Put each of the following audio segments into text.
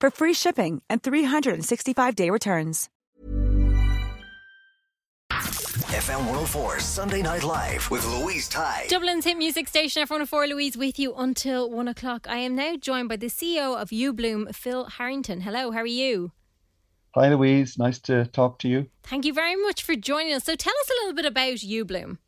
for free shipping and 365-day returns. FM 104 Sunday Night Live with Louise Ty. Dublin's hit music station FM104 Louise with you until one o'clock. I am now joined by the CEO of uBloom, Phil Harrington. Hello, how are you? Hi, Louise. Nice to talk to you. Thank you very much for joining us. So, tell us a little bit about uBloom.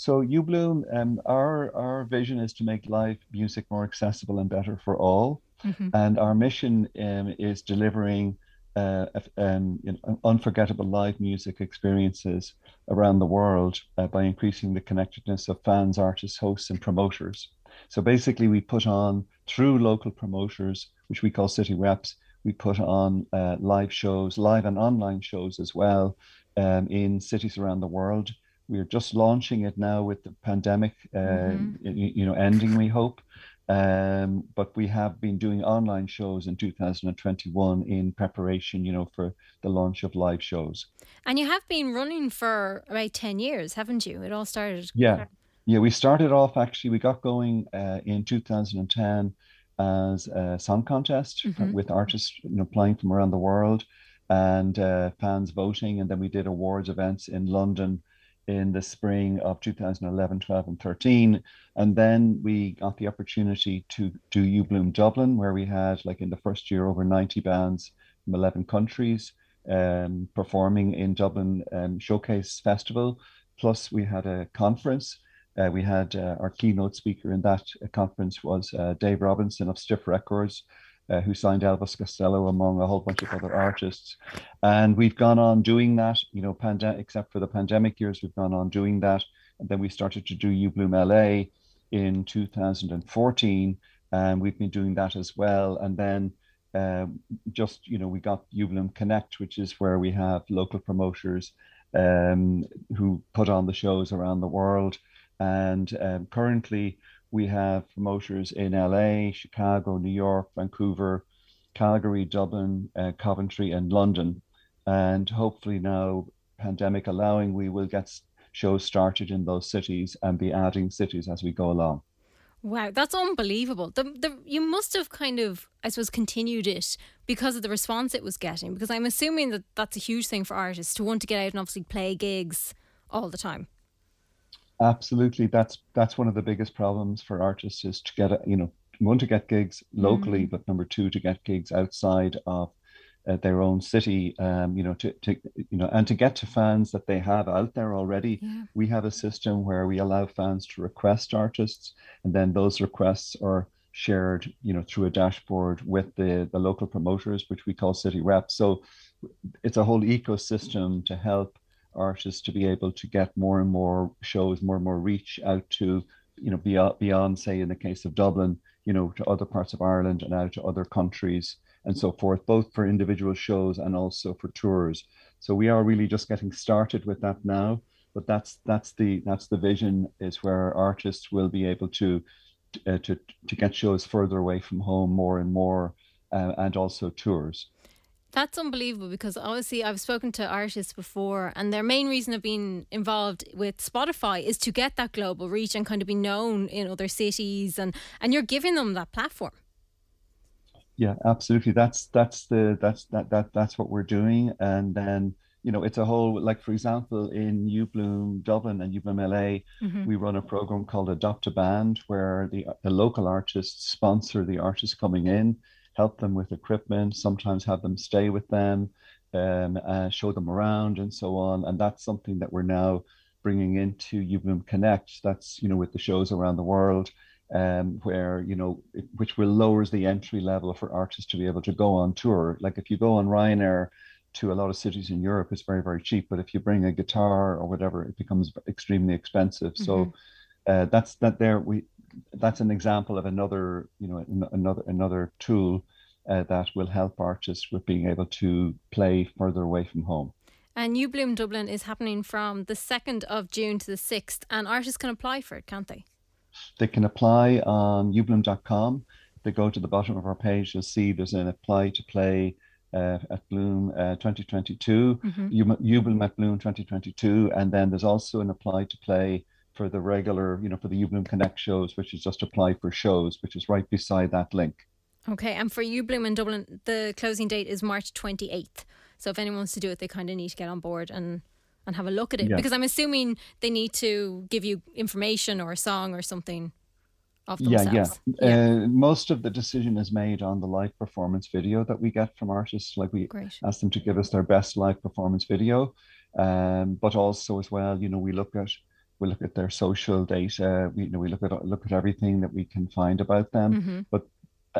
So, uBloom, um, our our vision is to make live music more accessible and better for all, mm-hmm. and our mission um, is delivering uh, um, you know, unforgettable live music experiences around the world uh, by increasing the connectedness of fans, artists, hosts, and promoters. So basically, we put on through local promoters, which we call city reps, we put on uh, live shows, live and online shows as well, um, in cities around the world. We are just launching it now with the pandemic, uh, mm-hmm. you, you, know, ending. We hope, um, but we have been doing online shows in 2021 in preparation, you know, for the launch of live shows. And you have been running for about 10 years, haven't you? It all started. Yeah, yeah. We started off actually. We got going uh, in 2010 as a song contest mm-hmm. with artists you know playing from around the world and uh, fans voting and then we did awards events in london in the spring of 2011 12 and 13 and then we got the opportunity to do uBloom dublin where we had like in the first year over 90 bands from 11 countries um, performing in dublin um, showcase festival. Plus we had a conference. Uh, we had uh, our keynote speaker in that conference was uh, Dave Robinson of Stiff Records, uh, who signed Elvis Costello among a whole bunch of other artists. And we've gone on doing that, you know, except for the pandemic years, we've gone on doing that. And then we started to do uBloom LA in 2014, and we've been doing that as well. And then um, just, you know, we got uBloom Connect, which is where we have local promoters um, who put on the shows around the world. And um, currently, we have promoters in LA, Chicago, New York, Vancouver, Calgary, Dublin, uh, Coventry, and London. And hopefully, now, pandemic allowing, we will get shows started in those cities and be adding cities as we go along. Wow, that's unbelievable. The, the you must have kind of, I suppose, continued it because of the response it was getting. Because I'm assuming that that's a huge thing for artists to want to get out and obviously play gigs all the time. Absolutely, that's that's one of the biggest problems for artists is to get a, you know one to get gigs locally, mm. but number two to get gigs outside of uh, their own city. Um, you know to, to you know and to get to fans that they have out there already. Yeah. We have a system where we allow fans to request artists, and then those requests are shared you know through a dashboard with the the local promoters, which we call city reps. So it's a whole ecosystem to help artists to be able to get more and more shows, more and more reach out to, you know, beyond, beyond say in the case of Dublin, you know, to other parts of Ireland and out to other countries and so forth, both for individual shows and also for tours. So we are really just getting started with that now. But that's that's the that's the vision is where artists will be able to uh, to to get shows further away from home more and more, uh, and also tours. That's unbelievable because obviously I've spoken to artists before, and their main reason of being involved with Spotify is to get that global reach and kind of be known in other cities, and and you're giving them that platform. Yeah, absolutely. That's that's the that's that that that's what we're doing, and then you know it's a whole like for example in uBloom Dublin and uBloom LA, mm-hmm. we run a program called Adopt a Band where the the local artists sponsor the artists coming in help them with equipment, sometimes have them stay with them, um, uh, show them around, and so on. And that's something that we're now bringing into UBloom Connect. That's you know with the shows around the world, um, where you know it, which will lowers the entry level for artists to be able to go on tour. Like if you go on Ryanair to a lot of cities in Europe, it's very very cheap. But if you bring a guitar or whatever, it becomes extremely expensive. Mm-hmm. So uh, that's that. There we that's an example of another you know another another tool uh, that will help artists with being able to play further away from home. And uBloom Dublin is happening from the 2nd of June to the 6th, and artists can apply for it, can't they? They can apply on ubloom.com. They go to the bottom of our page, you'll see there's an apply to play uh, at Bloom uh, 2022, mm-hmm. Ubloom at Bloom 2022, and then there's also an apply to play for the regular, you know, for the Ubloom Connect shows, which is just apply for shows, which is right beside that link. Okay, and for Ubloom in Dublin, the closing date is March 28th. So if anyone wants to do it, they kind of need to get on board and and have a look at it yeah. because I'm assuming they need to give you information or a song or something. Of themselves. Yeah, yeah. yeah. Uh, most of the decision is made on the live performance video that we get from artists. Like we Great. ask them to give us their best live performance video, um, but also as well, you know, we look at we look at their social data. We you know we look at look at everything that we can find about them. Mm-hmm. But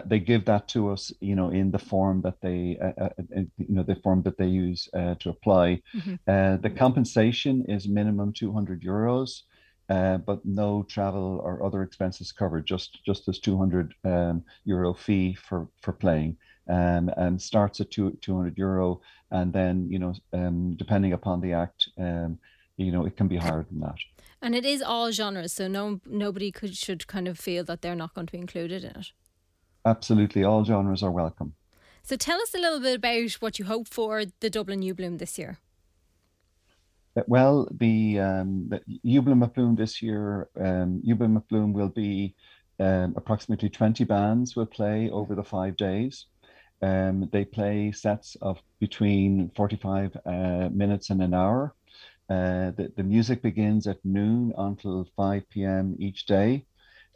they give that to us, you know, in the form that they, uh, uh, uh you know, the form that they use uh, to apply. Mm-hmm. Uh, the compensation is minimum 200 euros, uh, but no travel or other expenses covered. Just just this 200 um, euro fee for for playing, um, and starts at two, 200 euro, and then you know, um, depending upon the act, um, you know, it can be higher than that. And it is all genres, so no nobody could should kind of feel that they're not going to be included in it. Absolutely, all genres are welcome. So tell us a little bit about what you hope for the Dublin uBloom this year. Uh, well, the, um, the Ubloom at Bloom this year, um, Ubloom at Bloom will be um, approximately 20 bands will play over the five days. Um, they play sets of between 45 uh, minutes and an hour. Uh, the, the music begins at noon until 5 p.m. each day.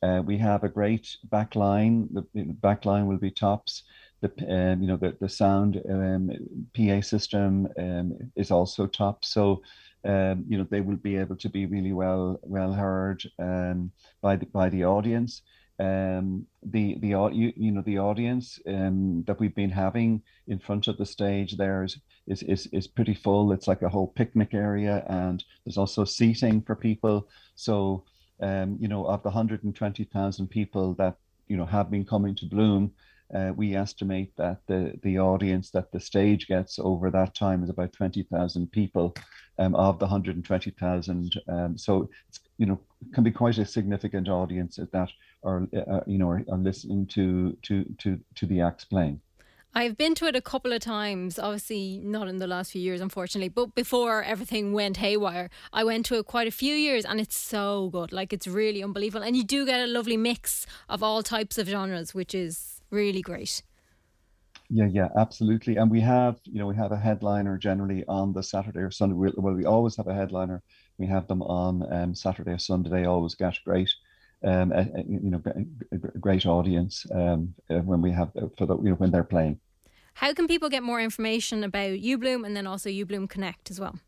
Uh, we have a great back line. The, back line will be tops. The um, you know the the sound um, PA system um, is also top. So um, you know they will be able to be really well well heard um, by the by the audience. Um, the the you, you know the audience um, that we've been having in front of the stage there is, is is is pretty full. It's like a whole picnic area, and there's also seating for people. So um, you know, of the 120,000 people that, you know, have been coming to Bloom, uh, we estimate that the, the audience that the stage gets over that time is about 20,000 people um, of the 120,000. Um, so, it's, you know, can be quite a significant audience that are, uh, you know, are, are listening to, to, to, to the acts playing. I've been to it a couple of times, obviously not in the last few years, unfortunately, but before everything went haywire, I went to it quite a few years and it's so good. Like it's really unbelievable. And you do get a lovely mix of all types of genres, which is really great. Yeah, yeah, absolutely. And we have, you know, we have a headliner generally on the Saturday or Sunday. Well, we always have a headliner. We have them on um, Saturday or Sunday. They always get great um, a, a, you know, a, great audience um, uh, when we have uh, for the, you know, when they're playing. How can people get more information about UBloom and then also UBloom Connect as well?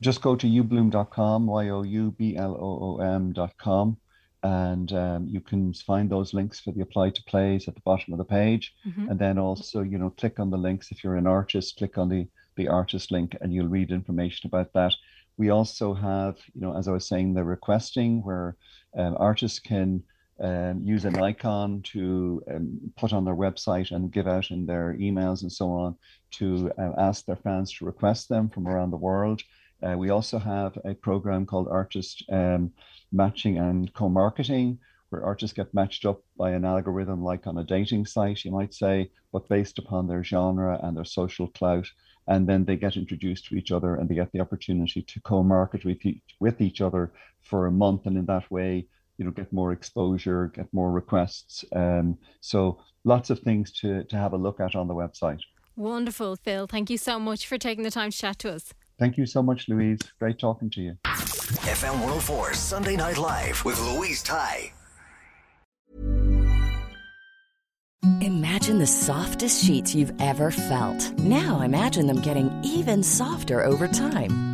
Just go to ubloom.com, y o u b l o o m.com, and um, you can find those links for the apply to plays at the bottom of the page. Mm-hmm. And then also, you know, click on the links if you're an artist, click on the the artist link, and you'll read information about that. We also have, you know, as I was saying, the requesting where um, artists can um, use an icon to um, put on their website and give out in their emails and so on to uh, ask their fans to request them from around the world. Uh, we also have a program called Artist um, Matching and Co-Marketing, where artists get matched up by an algorithm like on a dating site, you might say, but based upon their genre and their social clout. And then they get introduced to each other and they get the opportunity to co-market with each, with each other for a month. And in that way, you know get more exposure get more requests um, so lots of things to to have a look at on the website wonderful phil thank you so much for taking the time to chat to us thank you so much louise great talking to you fm 104 sunday night live with louise ty imagine Imagine the softest sheets you've ever felt. Now imagine them getting even softer over time.